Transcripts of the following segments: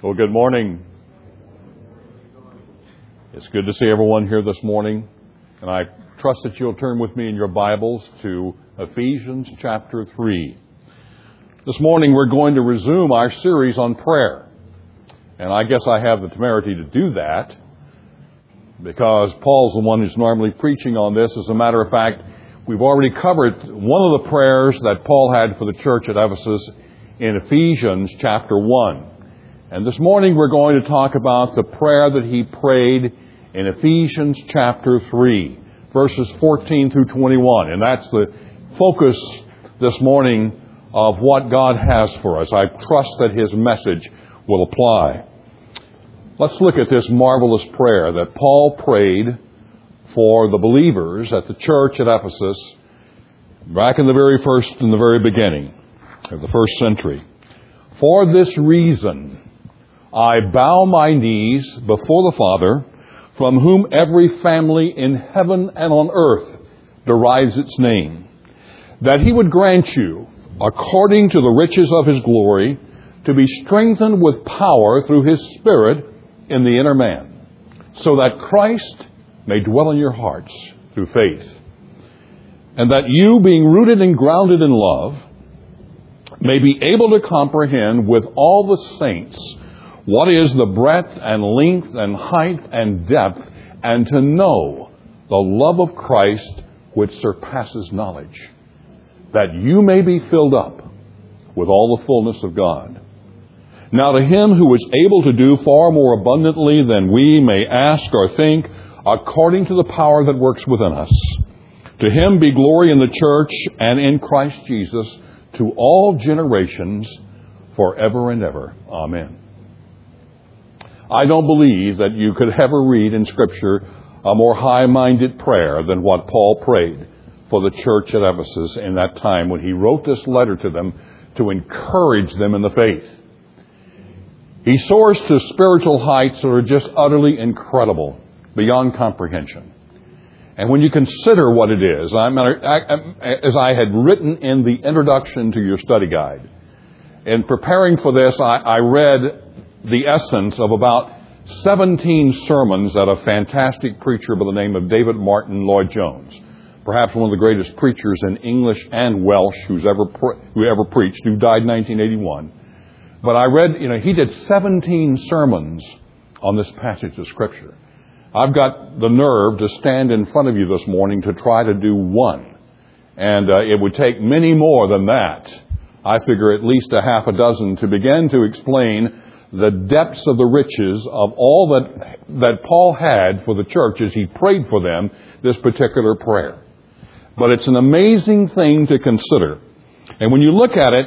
Well, good morning. It's good to see everyone here this morning, and I trust that you'll turn with me in your Bibles to Ephesians chapter 3. This morning we're going to resume our series on prayer, and I guess I have the temerity to do that because Paul's the one who's normally preaching on this. As a matter of fact, we've already covered one of the prayers that Paul had for the church at Ephesus in Ephesians chapter 1. And this morning we're going to talk about the prayer that he prayed in Ephesians chapter 3, verses 14 through 21. And that's the focus this morning of what God has for us. I trust that his message will apply. Let's look at this marvelous prayer that Paul prayed for the believers at the church at Ephesus back in the very first, in the very beginning of the first century. For this reason, I bow my knees before the Father, from whom every family in heaven and on earth derives its name, that he would grant you, according to the riches of his glory, to be strengthened with power through his Spirit in the inner man, so that Christ may dwell in your hearts through faith, and that you, being rooted and grounded in love, may be able to comprehend with all the saints what is the breadth and length and height and depth, and to know the love of Christ which surpasses knowledge, that you may be filled up with all the fullness of God. Now to him who is able to do far more abundantly than we may ask or think, according to the power that works within us, to him be glory in the church and in Christ Jesus to all generations forever and ever. Amen. I don't believe that you could ever read in Scripture a more high minded prayer than what Paul prayed for the church at Ephesus in that time when he wrote this letter to them to encourage them in the faith. He soars to spiritual heights that are just utterly incredible, beyond comprehension. And when you consider what it is, I, as I had written in the introduction to your study guide, in preparing for this, I, I read the essence of about 17 sermons that a fantastic preacher by the name of David Martyn Lloyd Jones, perhaps one of the greatest preachers in English and Welsh who's ever pre- who ever preached, who died in 1981. But I read, you know, he did 17 sermons on this passage of Scripture. I've got the nerve to stand in front of you this morning to try to do one. And uh, it would take many more than that. I figure at least a half a dozen to begin to explain the depths of the riches of all that, that Paul had for the church as he prayed for them this particular prayer. But it's an amazing thing to consider. And when you look at it,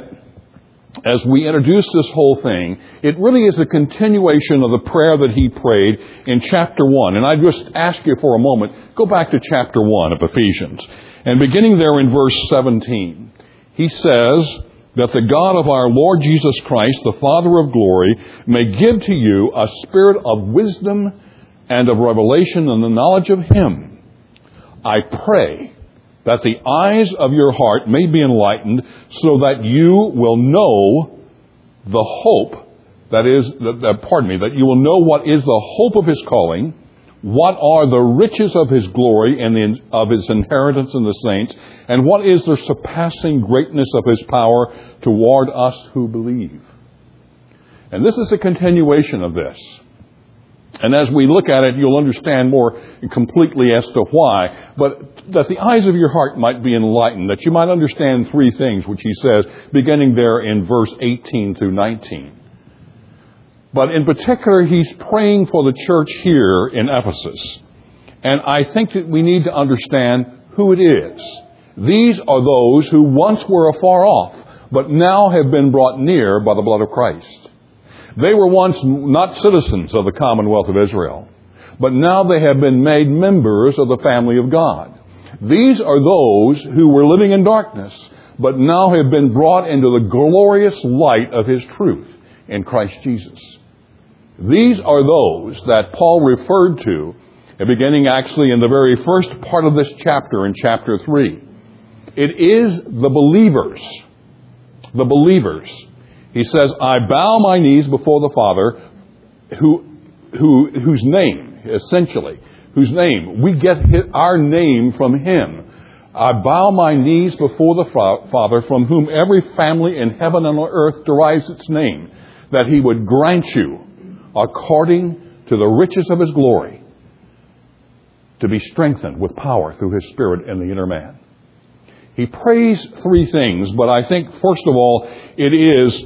as we introduce this whole thing, it really is a continuation of the prayer that he prayed in chapter 1. And I just ask you for a moment, go back to chapter 1 of Ephesians. And beginning there in verse 17, he says, that the God of our Lord Jesus Christ, the Father of glory, may give to you a spirit of wisdom and of revelation and the knowledge of Him. I pray that the eyes of your heart may be enlightened so that you will know the hope that is, that, pardon me, that you will know what is the hope of His calling what are the riches of his glory and the, of his inheritance in the saints? And what is the surpassing greatness of his power toward us who believe? And this is a continuation of this. And as we look at it, you'll understand more completely as to why. But that the eyes of your heart might be enlightened, that you might understand three things, which he says, beginning there in verse 18 through 19. But in particular, he's praying for the church here in Ephesus. And I think that we need to understand who it is. These are those who once were afar off, but now have been brought near by the blood of Christ. They were once not citizens of the Commonwealth of Israel, but now they have been made members of the family of God. These are those who were living in darkness, but now have been brought into the glorious light of His truth in Christ Jesus. These are those that Paul referred to, uh, beginning actually in the very first part of this chapter in chapter 3. It is the believers, the believers He says, I bow my knees before the Father, who, who, whose name, essentially, whose name, we get our name from Him. I bow my knees before the Father, from whom every family in heaven and on earth derives its name, that He would grant you, according to the riches of His glory, to be strengthened with power through His Spirit in the inner man. He prays three things, but I think, first of all, it is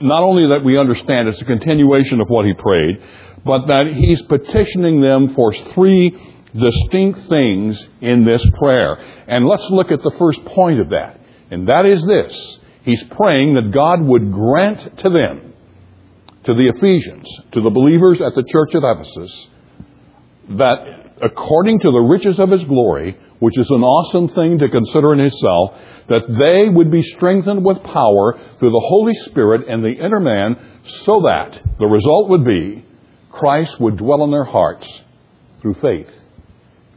not only that we understand it's a continuation of what he prayed, but that he's petitioning them for three distinct things in this prayer. And let's look at the first point of that. And that is this. He's praying that God would grant to them, to the Ephesians, to the believers at the church at Ephesus, that according to the riches of his glory, which is an awesome thing to consider in itself, that they would be strengthened with power through the Holy Spirit and the inner man, so that the result would be Christ would dwell in their hearts through faith.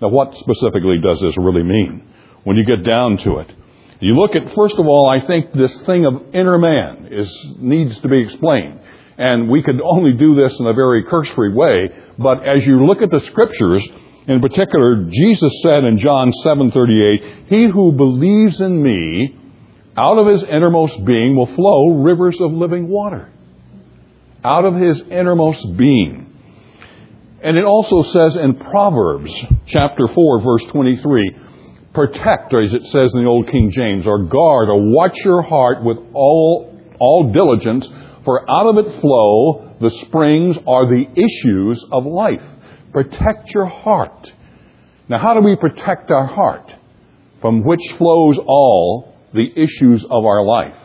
Now, what specifically does this really mean when you get down to it? You look at, first of all, I think this thing of inner man is, needs to be explained. And we could only do this in a very cursory way, but as you look at the scriptures, in particular, Jesus said in John 7:38, "He who believes in me, out of his innermost being will flow rivers of living water." Out of his innermost being. And it also says in Proverbs chapter 4 verse 23, protect, or as it says in the old King James, or guard, or watch your heart with all, all diligence, for out of it flow the springs are the issues of life. Protect your heart. Now, how do we protect our heart? From which flows all the issues of our life.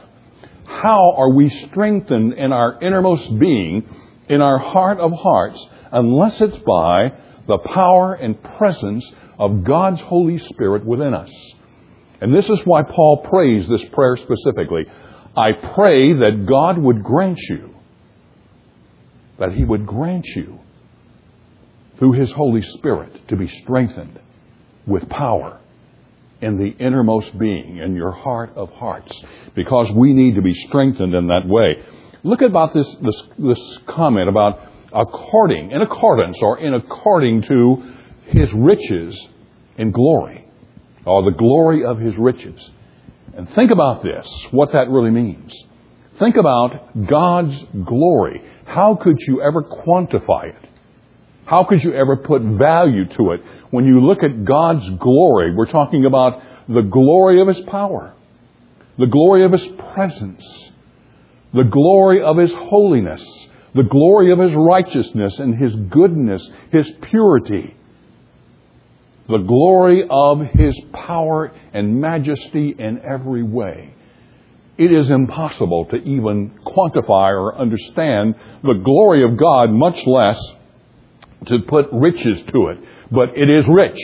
How are we strengthened in our innermost being, in our heart of hearts, unless it's by the power and presence of God's Holy Spirit within us? And this is why Paul prays this prayer specifically. I pray that God would grant you, that He would grant you through His Holy Spirit to be strengthened with power in the innermost being, in your heart of hearts, because we need to be strengthened in that way. Look about this, this, this comment about according, in accordance, or in according to His riches in glory, or the glory of His riches. And think about this, what that really means. Think about God's glory. How could you ever quantify it? How could you ever put value to it? When you look at God's glory, we're talking about the glory of His power, the glory of His presence, the glory of His holiness, the glory of His righteousness and His goodness, His purity, the glory of His power and majesty in every way. It is impossible to even quantify or understand the glory of God, much less to put riches to it, but it is rich.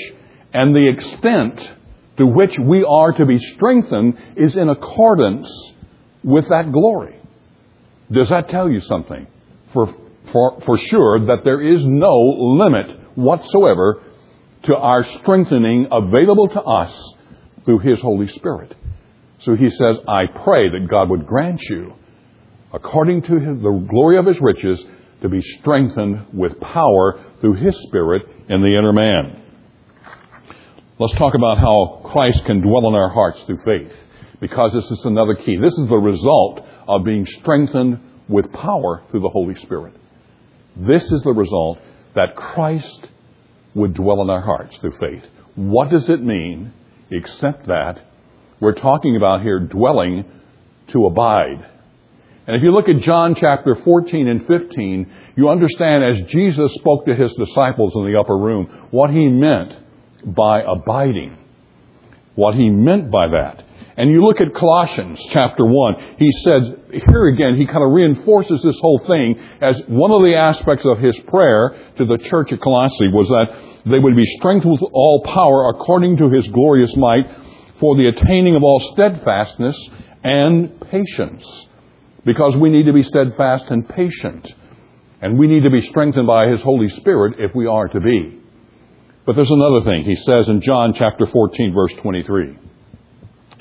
And the extent to which we are to be strengthened is in accordance with that glory. Does that tell you something? For, for, for sure that there is no limit whatsoever to our strengthening available to us through His Holy Spirit. So he says, I pray that God would grant you, according to his, the glory of His riches, to be strengthened with power through His Spirit in the inner man. Let's talk about how Christ can dwell in our hearts through faith, because this is another key. This is the result of being strengthened with power through the Holy Spirit. This is the result that Christ would dwell in our hearts through faith. What does it mean except that we're talking about here dwelling to abide? And if you look at John chapter 14 and 15, you understand as Jesus spoke to his disciples in the upper room what he meant by abiding. What he meant by that. And you look at Colossians chapter 1, he says, here again, he kind of reinforces this whole thing as one of the aspects of his prayer to the church at Colossae was that they would be strengthened with all power according to his glorious might for the attaining of all steadfastness and patience because we need to be steadfast and patient. And we need to be strengthened by His Holy Spirit if we are to be. But there's another thing. He says in John chapter 14, verse 23.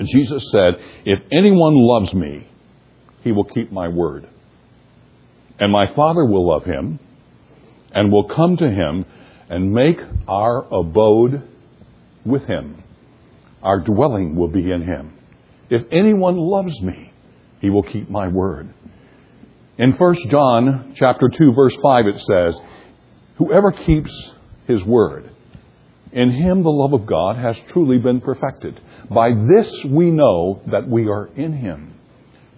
Jesus said, If anyone loves me, he will keep my word. And my Father will love him and will come to him and make our abode with him. Our dwelling will be in him. If anyone loves me, he will keep my word. In 1 John chapter 2 verse 5 it says, whoever keeps his word, in him the love of God has truly been perfected. By this we know that we are in him.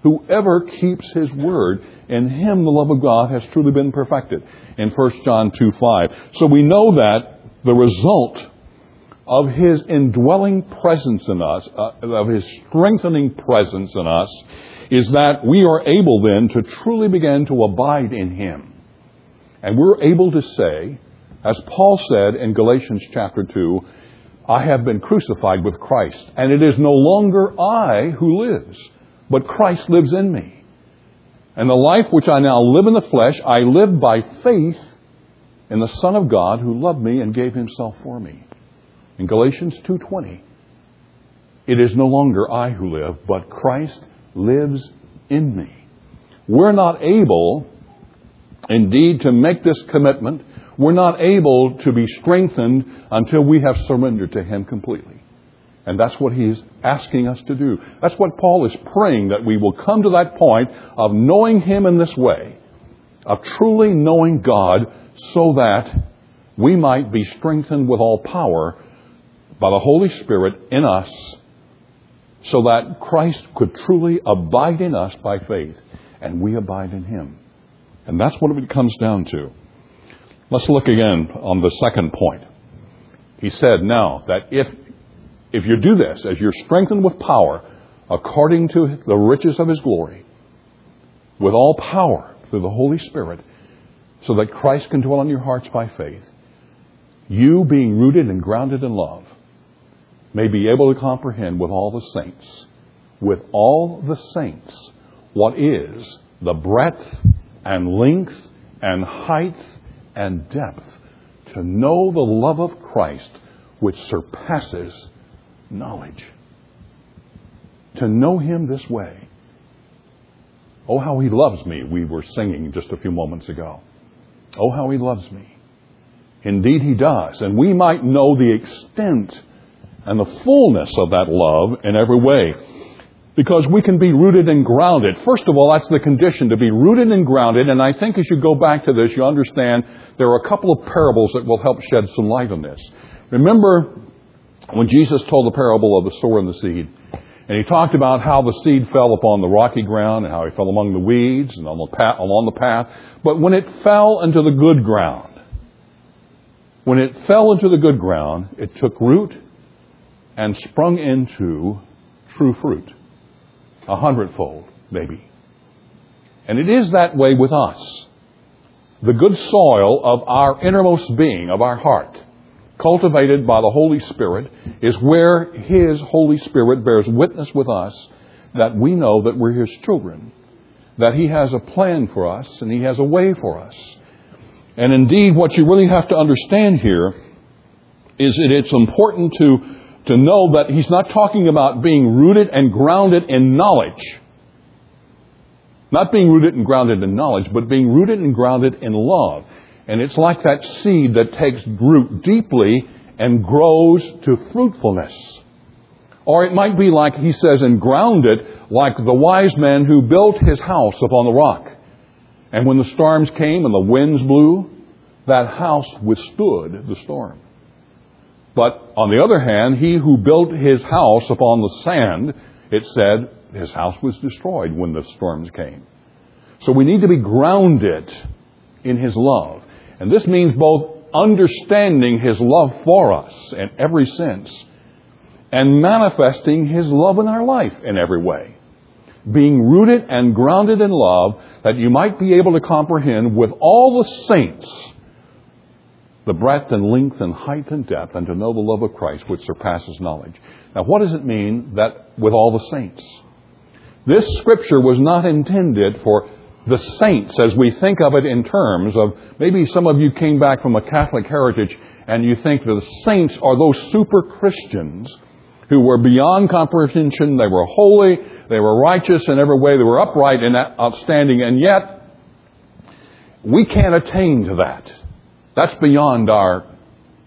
Whoever keeps his word, in him the love of God has truly been perfected. In 1 John 2 5. So we know that the result of his indwelling presence in us, uh, of his strengthening presence in us, is that we are able then to truly begin to abide in him. And we're able to say, as Paul said in Galatians chapter 2, I have been crucified with Christ, and it is no longer I who lives but Christ lives in me. And the life which I now live in the flesh, I live by faith in the Son of God who loved me and gave himself for me. In Galatians 2:20, it is no longer I who live, but Christ lives in me. We're not able indeed to make this commitment. We're not able to be strengthened until we have surrendered to him completely. And that's what he's asking us to do. That's what Paul is praying that we will come to that point of knowing him in this way, of truly knowing God so that we might be strengthened with all power by the Holy Spirit in us so that Christ could truly abide in us by faith and we abide in him. And that's what it comes down to. Let's look again on the second point. He said now that if if you do this, as you're strengthened with power according to the riches of his glory, with all power through the Holy Spirit, so that Christ can dwell in your hearts by faith, you being rooted and grounded in love may be able to comprehend with all the saints, with all the saints, what is the breadth and length and height and depth, to know the love of Christ which surpasses knowledge. To know Him this way. Oh, how He loves me, we were singing just a few moments ago. Oh, how He loves me. Indeed, He does. And we might know the extent and the fullness of that love in every way. Because we can be rooted and grounded. First of all, that's the condition, to be rooted and grounded. And I think as you go back to this, you understand there are a couple of parables that will help shed some light on this. Remember when Jesus told the parable of the sower and the seed, and he talked about how the seed fell upon the rocky ground and how he fell among the weeds and on the path, along the path. But when it fell into the good ground, when it fell into the good ground, it took root and sprung into true fruit. A hundredfold, maybe. And it is that way with us. The good soil of our innermost being, of our heart, cultivated by the Holy Spirit, is where His Holy Spirit bears witness with us that we know that we're His children, that He has a plan for us and He has a way for us. And indeed, what you really have to understand here is that it's important to, to know that He's not talking about being rooted and grounded in knowledge. Not being rooted and grounded in knowledge, but being rooted and grounded in love. And it's like that seed that takes root deeply and grows to fruitfulness. Or it might be like he says, and grounded like the wise man who built his house upon the rock. And when the storms came and the winds blew, that house withstood the storm. But on the other hand, he who built his house upon the sand, it said, his house was destroyed when the storms came. So we need to be grounded in his love. And this means both understanding His love for us in every sense and manifesting His love in our life in every way. Being rooted and grounded in love that you might be able to comprehend with all the saints the breadth and length and height and depth and to know the love of Christ which surpasses knowledge. Now, what does it mean that with all the saints? This scripture was not intended for the saints as we think of it in terms of maybe some of you came back from a Catholic heritage and you think the saints are those super Christians who were beyond comprehension, they were holy, they were righteous in every way, they were upright and outstanding, and yet we can't attain to that. That's beyond our,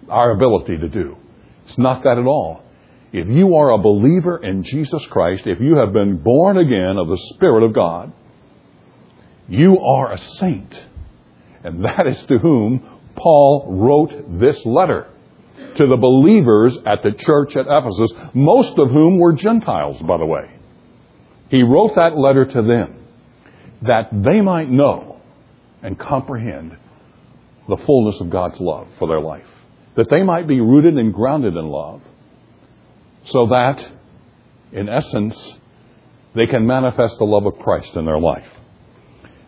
our ability to do. It's not that at all. If you are a believer in Jesus Christ, if you have been born again of the Spirit of God, you are a saint. And that is to whom Paul wrote this letter to the believers at the church at Ephesus, most of whom were Gentiles, by the way. He wrote that letter to them that they might know and comprehend the fullness of God's love for their life, that they might be rooted and grounded in love, so that, in essence, they can manifest the love of Christ in their life.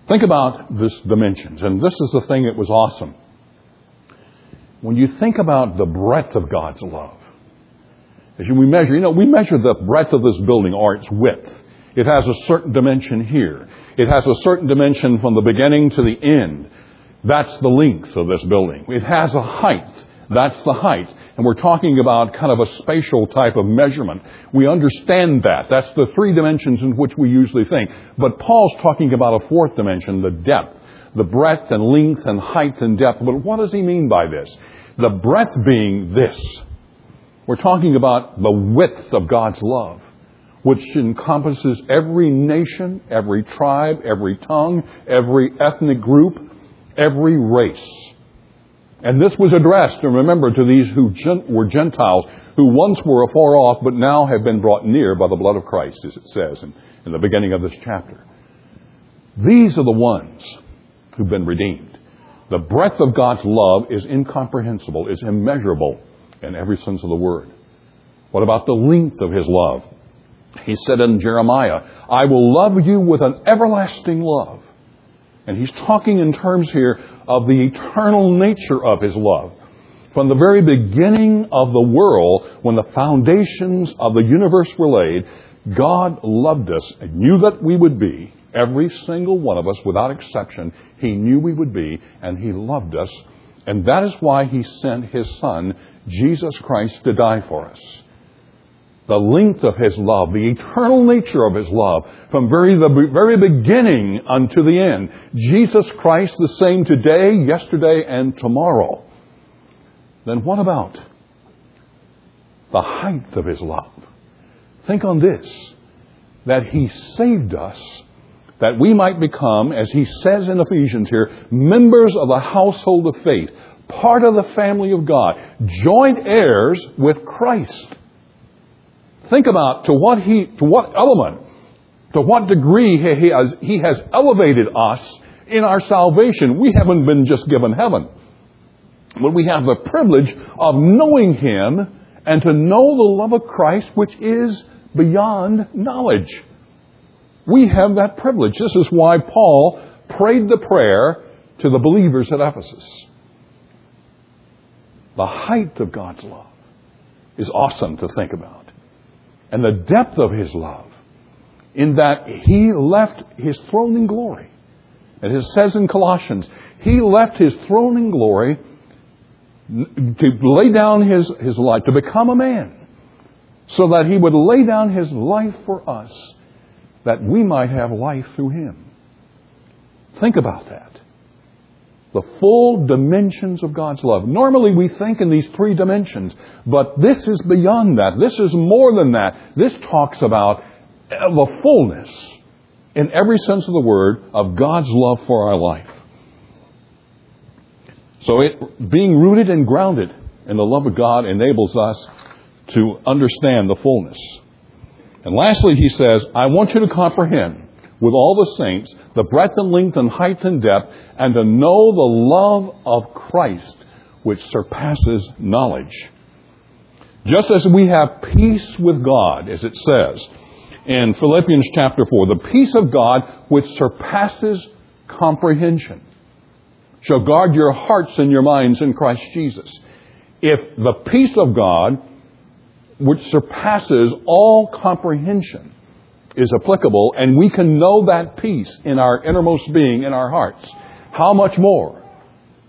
Think about this dimensions, and this is the thing that was awesome. When you think about the breadth of God's love, as we measure, you know, we measure the breadth of this building or its width. It has a certain dimension here. It has a certain dimension from the beginning to the end. That's the length of this building. It has a height. That's the height. And we're talking about kind of a spatial type of measurement. We understand that. That's the three dimensions in which we usually think. But Paul's talking about a fourth dimension, the depth. The breadth and length and height and depth. But what does he mean by this? The breadth being this. We're talking about the width of God's love, which encompasses every nation, every tribe, every tongue, every ethnic group, every race. And this was addressed, and remember, to these who were Gentiles, who once were afar off, but now have been brought near by the blood of Christ, as it says in, in the beginning of this chapter. These are the ones who've been redeemed. The breadth of God's love is incomprehensible, is immeasurable in every sense of the word. What about the length of His love? He said in Jeremiah, I will love you with an everlasting love. And he's talking in terms here of the eternal nature of his love. From the very beginning of the world, when the foundations of the universe were laid, God loved us and knew that we would be, every single one of us without exception, He knew we would be, and He loved us. And that is why He sent His Son, Jesus Christ, to die for us the length of his love, the eternal nature of his love, from very, the very beginning unto the end. Jesus Christ the same today, yesterday, and tomorrow. Then what about the height of his love? Think on this that he saved us that we might become, as he says in Ephesians here, members of the household of faith, part of the family of God, joint heirs with Christ. Think about to what he, to what element, to what degree he has, he has elevated us in our salvation. We haven't been just given heaven, but we have the privilege of knowing him and to know the love of Christ, which is beyond knowledge. We have that privilege. This is why Paul prayed the prayer to the believers at Ephesus. The height of God's love is awesome to think about and the depth of his love in that he left his throne in glory. And it says in Colossians, he left his throne in glory to lay down his, his life, to become a man, so that he would lay down his life for us, that we might have life through him. Think about that the full dimensions of God's love. Normally we think in these three dimensions, but this is beyond that. This is more than that. This talks about uh, the fullness, in every sense of the word, of God's love for our life. So it, being rooted and grounded in the love of God enables us to understand the fullness. And lastly, he says, I want you to comprehend with all the saints, the breadth and length and height and depth, and to know the love of Christ, which surpasses knowledge. Just as we have peace with God, as it says in Philippians chapter 4, the peace of God which surpasses comprehension shall guard your hearts and your minds in Christ Jesus. If the peace of God, which surpasses all comprehension, is applicable, and we can know that peace in our innermost being, in our hearts. How much more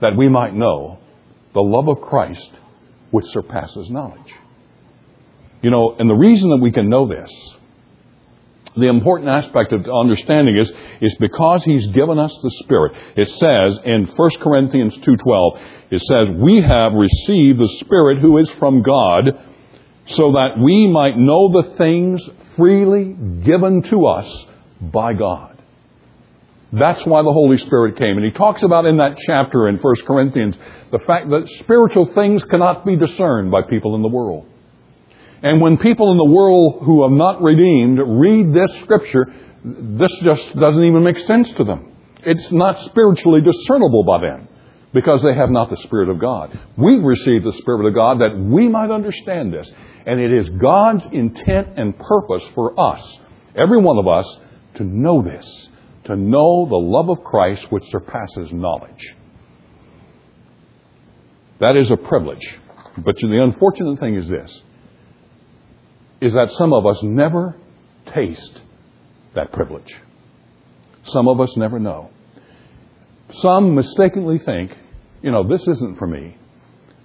that we might know the love of Christ which surpasses knowledge. You know, and the reason that we can know this the important aspect of understanding is, is because he's given us the Spirit. It says in 1 Corinthians 2.12, it says, We have received the Spirit who is from God, so that we might know the things freely given to us by God. That's why the Holy Spirit came. And he talks about in that chapter in 1 Corinthians the fact that spiritual things cannot be discerned by people in the world. And when people in the world who have not redeemed read this scripture, this just doesn't even make sense to them. It's not spiritually discernible by them because they have not the Spirit of God. We've received the Spirit of God that we might understand this. And it is God's intent and purpose for us, every one of us, to know this, to know the love of Christ which surpasses knowledge. That is a privilege. But the unfortunate thing is this is that some of us never taste that privilege. Some of us never know. Some mistakenly think, you know, this isn't for me.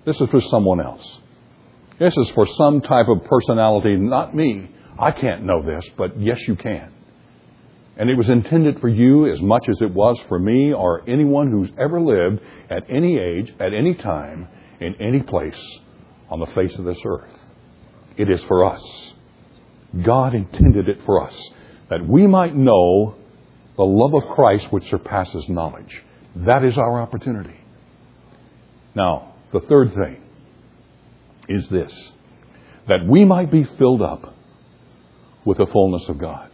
This is for someone else. This is for some type of personality, not me. I can't know this, but yes, you can. And it was intended for you as much as it was for me or anyone who's ever lived at any age, at any time, in any place on the face of this earth. It is for us. God intended it for us that we might know the love of Christ which surpasses knowledge. That is our opportunity. Now, the third thing is this that we might be filled up with the fullness of God.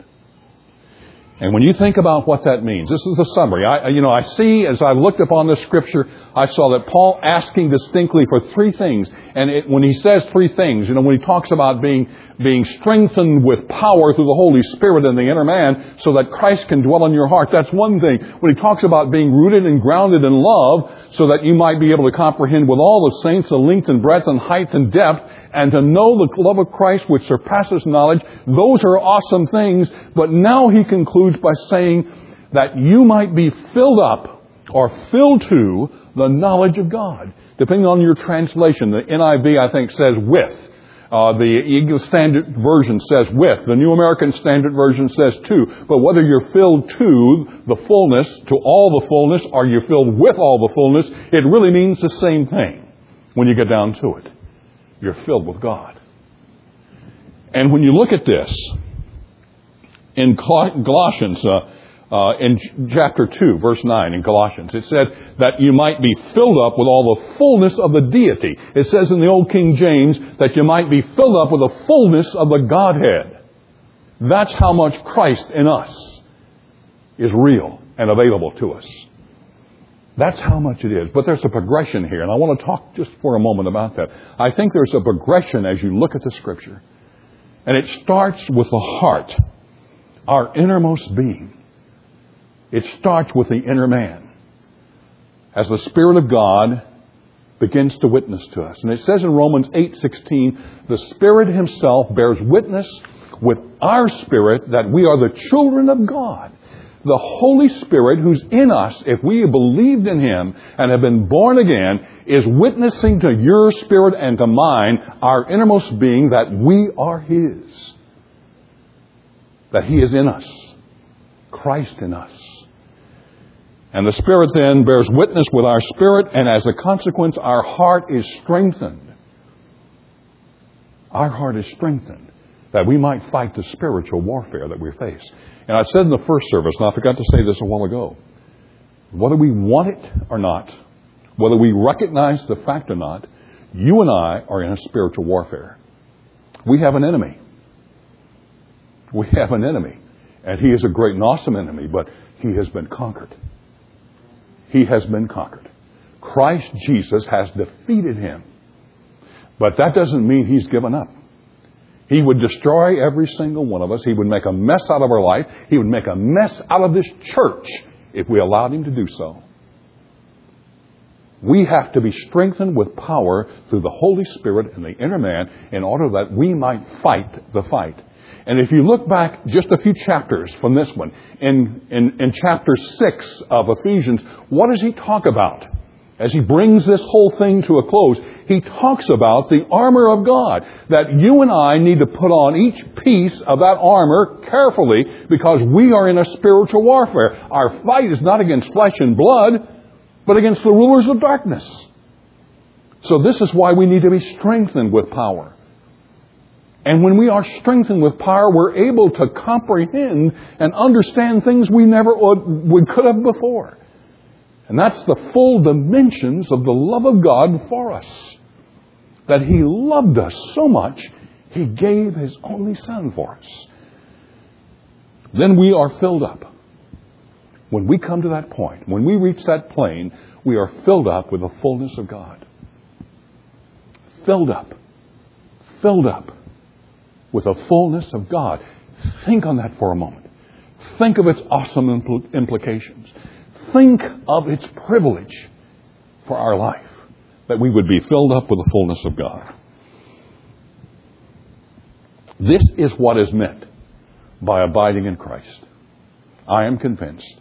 And when you think about what that means, this is the summary. I, you know, I see as I looked upon this scripture, I saw that Paul asking distinctly for three things. And it, when he says three things, you know, when he talks about being, being strengthened with power through the Holy Spirit in the inner man so that Christ can dwell in your heart, that's one thing. When he talks about being rooted and grounded in love so that you might be able to comprehend with all the saints the length and breadth and height and depth, and to know the love of Christ which surpasses knowledge. Those are awesome things. But now he concludes by saying that you might be filled up or filled to the knowledge of God. Depending on your translation, the NIV I think says with. Uh, the English Standard Version says with. The New American Standard Version says to. But whether you're filled to the fullness, to all the fullness, or you're filled with all the fullness, it really means the same thing when you get down to it you're filled with God. And when you look at this, in Colossians, uh, uh, in chapter 2, verse 9 in Colossians, it said that you might be filled up with all the fullness of the deity. It says in the Old King James that you might be filled up with the fullness of the Godhead. That's how much Christ in us is real and available to us. That's how much it is. But there's a progression here, and I want to talk just for a moment about that. I think there's a progression as you look at the Scripture. And it starts with the heart, our innermost being. It starts with the inner man. As the Spirit of God begins to witness to us. And it says in Romans 8:16, the Spirit himself bears witness with our spirit that we are the children of God the Holy Spirit who's in us, if we have believed in Him and have been born again, is witnessing to your spirit and to mine, our innermost being, that we are His. That He is in us. Christ in us. And the Spirit then bears witness with our spirit, and as a consequence, our heart is strengthened. Our heart is strengthened that we might fight the spiritual warfare that we face. And I said in the first service, and I forgot to say this a while ago, whether we want it or not, whether we recognize the fact or not, you and I are in a spiritual warfare. We have an enemy. We have an enemy. And he is a great and awesome enemy, but he has been conquered. He has been conquered. Christ Jesus has defeated him. But that doesn't mean he's given up. He would destroy every single one of us. He would make a mess out of our life. He would make a mess out of this church if we allowed Him to do so. We have to be strengthened with power through the Holy Spirit and the inner man in order that we might fight the fight. And if you look back just a few chapters from this one, in, in, in chapter 6 of Ephesians, what does he talk about? As he brings this whole thing to a close, he talks about the armor of God. That you and I need to put on each piece of that armor carefully because we are in a spiritual warfare. Our fight is not against flesh and blood, but against the rulers of darkness. So this is why we need to be strengthened with power. And when we are strengthened with power, we're able to comprehend and understand things we never would, could have before. And that's the full dimensions of the love of God for us. That He loved us so much, He gave His only Son for us. Then we are filled up. When we come to that point, when we reach that plane, we are filled up with the fullness of God. Filled up. Filled up with the fullness of God. Think on that for a moment. Think of its awesome impl- implications think of its privilege for our life that we would be filled up with the fullness of God. This is what is meant by abiding in Christ. I am convinced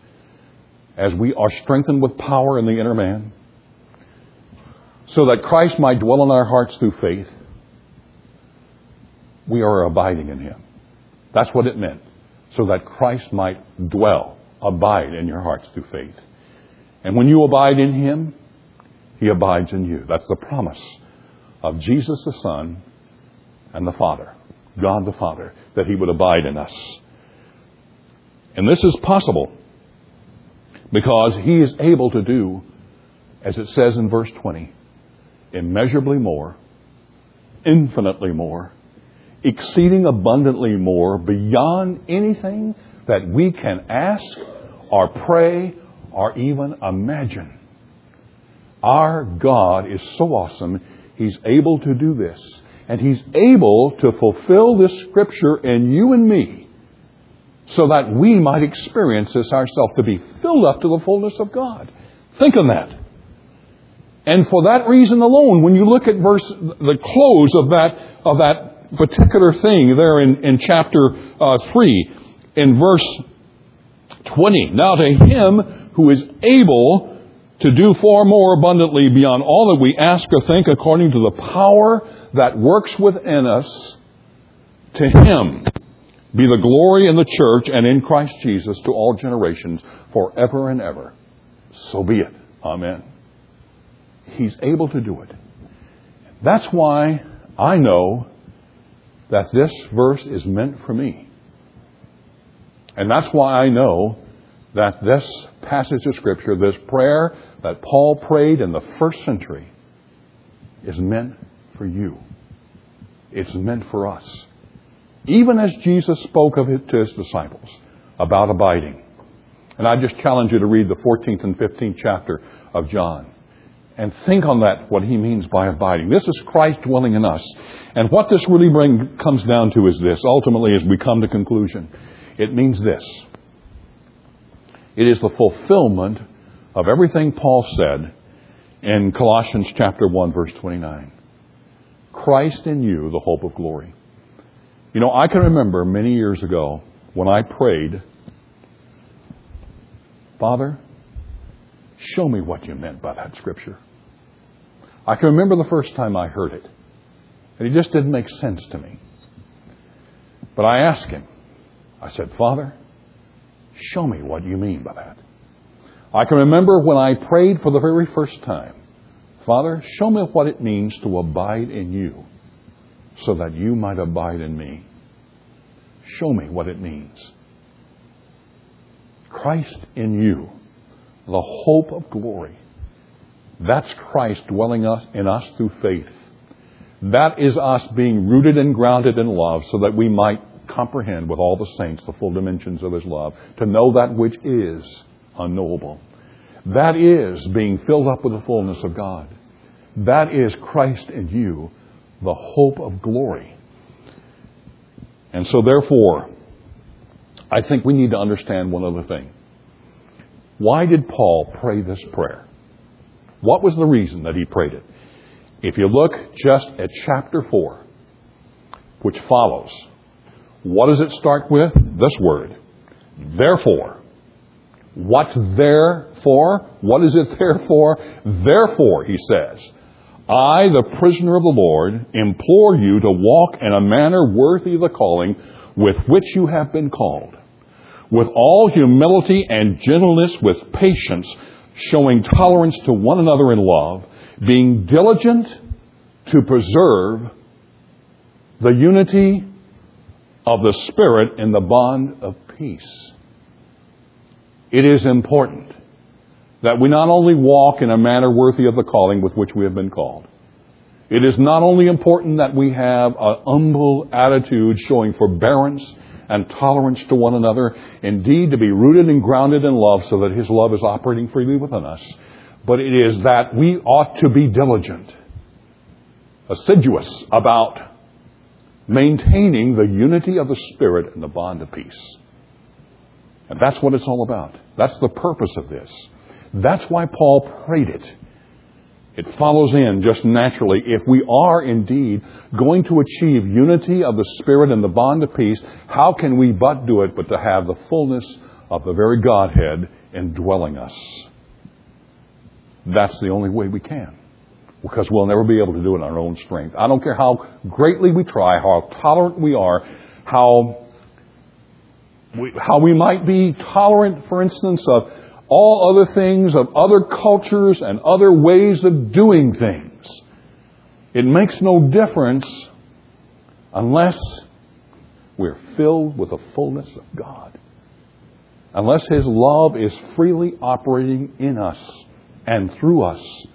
as we are strengthened with power in the inner man, so that Christ might dwell in our hearts through faith, we are abiding in Him. That's what it meant. So that Christ might dwell abide in your hearts through faith. And when you abide in Him, He abides in you. That's the promise of Jesus the Son and the Father, God the Father, that He would abide in us. And this is possible because He is able to do, as it says in verse 20, immeasurably more, infinitely more, exceeding abundantly more, beyond anything that we can ask or pray or even imagine. Our God is so awesome, He's able to do this. And He's able to fulfill this scripture in you and me so that we might experience this ourselves, to be filled up to the fullness of God. Think on that. And for that reason alone, when you look at verse, the close of that, of that particular thing there in, in chapter uh, 3, in verse 20. Now to him who is able to do far more abundantly beyond all that we ask or think according to the power that works within us, to him be the glory in the church and in Christ Jesus to all generations forever and ever. So be it. Amen. He's able to do it. That's why I know that this verse is meant for me. And that's why I know that this passage of Scripture, this prayer that Paul prayed in the first century, is meant for you. It's meant for us. Even as Jesus spoke of it to his disciples about abiding. And I just challenge you to read the 14th and 15th chapter of John and think on that, what he means by abiding. This is Christ dwelling in us. And what this really bring, comes down to is this, ultimately, as we come to conclusion. It means this it is the fulfillment of everything Paul said in Colossians chapter 1 verse 29. Christ in you, the hope of glory. You know, I can remember many years ago when I prayed, Father, show me what you meant by that scripture. I can remember the first time I heard it, and it just didn't make sense to me. But I asked him, I said, Father, show me what you mean by that. I can remember when I prayed for the very first time, Father, show me what it means to abide in you so that you might abide in me. Show me what it means. Christ in you, the hope of glory. That's Christ dwelling us, in us through faith. That is us being rooted and grounded in love so that we might comprehend with all the saints the full dimensions of his love, to know that which is unknowable. That is being filled up with the fullness of God. That is Christ in you, the hope of glory. And so, therefore, I think we need to understand one other thing. Why did Paul pray this prayer? What was the reason that he prayed it? If you look just at chapter 4, which follows, what does it start with? This word. Therefore. What's there for? What is it there for? Therefore, he says, I, the prisoner of the Lord, implore you to walk in a manner worthy of the calling with which you have been called, with all humility and gentleness, with patience, showing tolerance to one another in love, being diligent to preserve the unity of the Spirit in the bond of peace. It is important that we not only walk in a manner worthy of the calling with which we have been called. It is not only important that we have a humble attitude showing forbearance and tolerance to one another, indeed to be rooted and grounded in love so that His love is operating freely within us, but it is that we ought to be diligent, assiduous about maintaining the unity of the Spirit and the bond of peace. And that's what it's all about. That's the purpose of this. That's why Paul prayed it. It follows in just naturally. If we are indeed going to achieve unity of the Spirit and the bond of peace, how can we but do it but to have the fullness of the very Godhead indwelling us? That's the only way we can. Because we'll never be able to do it in our own strength. I don't care how greatly we try, how tolerant we are, how we, how we might be tolerant, for instance, of all other things, of other cultures and other ways of doing things. It makes no difference unless we're filled with the fullness of God. Unless His love is freely operating in us and through us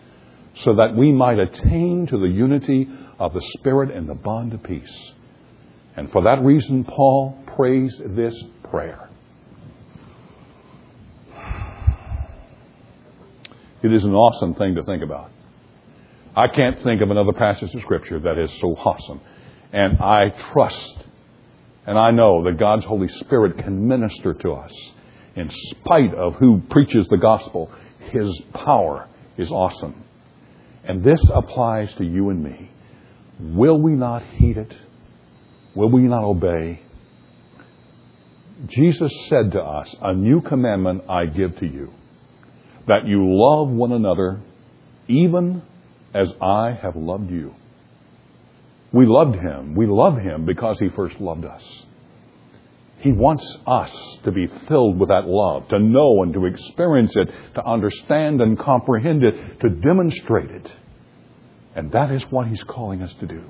so that we might attain to the unity of the Spirit and the bond of peace. And for that reason, Paul prays this prayer. It is an awesome thing to think about. I can't think of another passage of Scripture that is so awesome. And I trust and I know that God's Holy Spirit can minister to us in spite of who preaches the gospel. His power is awesome. And this applies to you and me. Will we not heed it? Will we not obey? Jesus said to us, A new commandment I give to you that you love one another even as I have loved you. We loved him. We love him because he first loved us. He wants us to be filled with that love, to know and to experience it, to understand and comprehend it, to demonstrate it. And that is what he's calling us to do.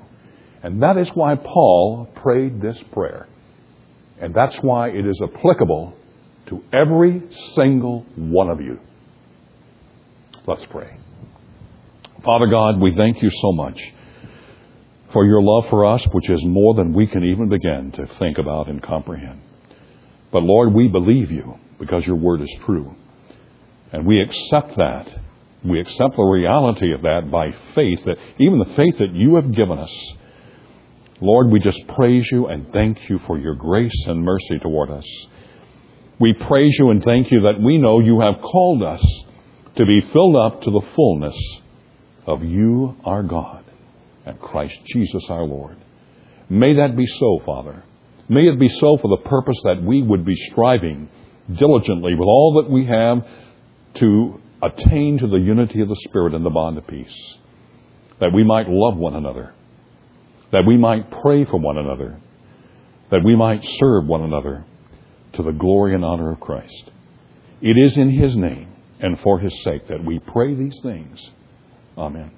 And that is why Paul prayed this prayer. And that's why it is applicable to every single one of you. Let's pray. Father God, we thank you so much for your love for us, which is more than we can even begin to think about and comprehend. But Lord, we believe you because your word is true. And we accept that. We accept the reality of that by faith, that even the faith that you have given us. Lord, we just praise you and thank you for your grace and mercy toward us. We praise you and thank you that we know you have called us to be filled up to the fullness of you, our God, Christ Jesus, our Lord. May that be so, Father. May it be so for the purpose that we would be striving diligently with all that we have to attain to the unity of the Spirit and the bond of peace. That we might love one another. That we might pray for one another. That we might serve one another to the glory and honor of Christ. It is in His name and for his sake that we pray these things. Amen.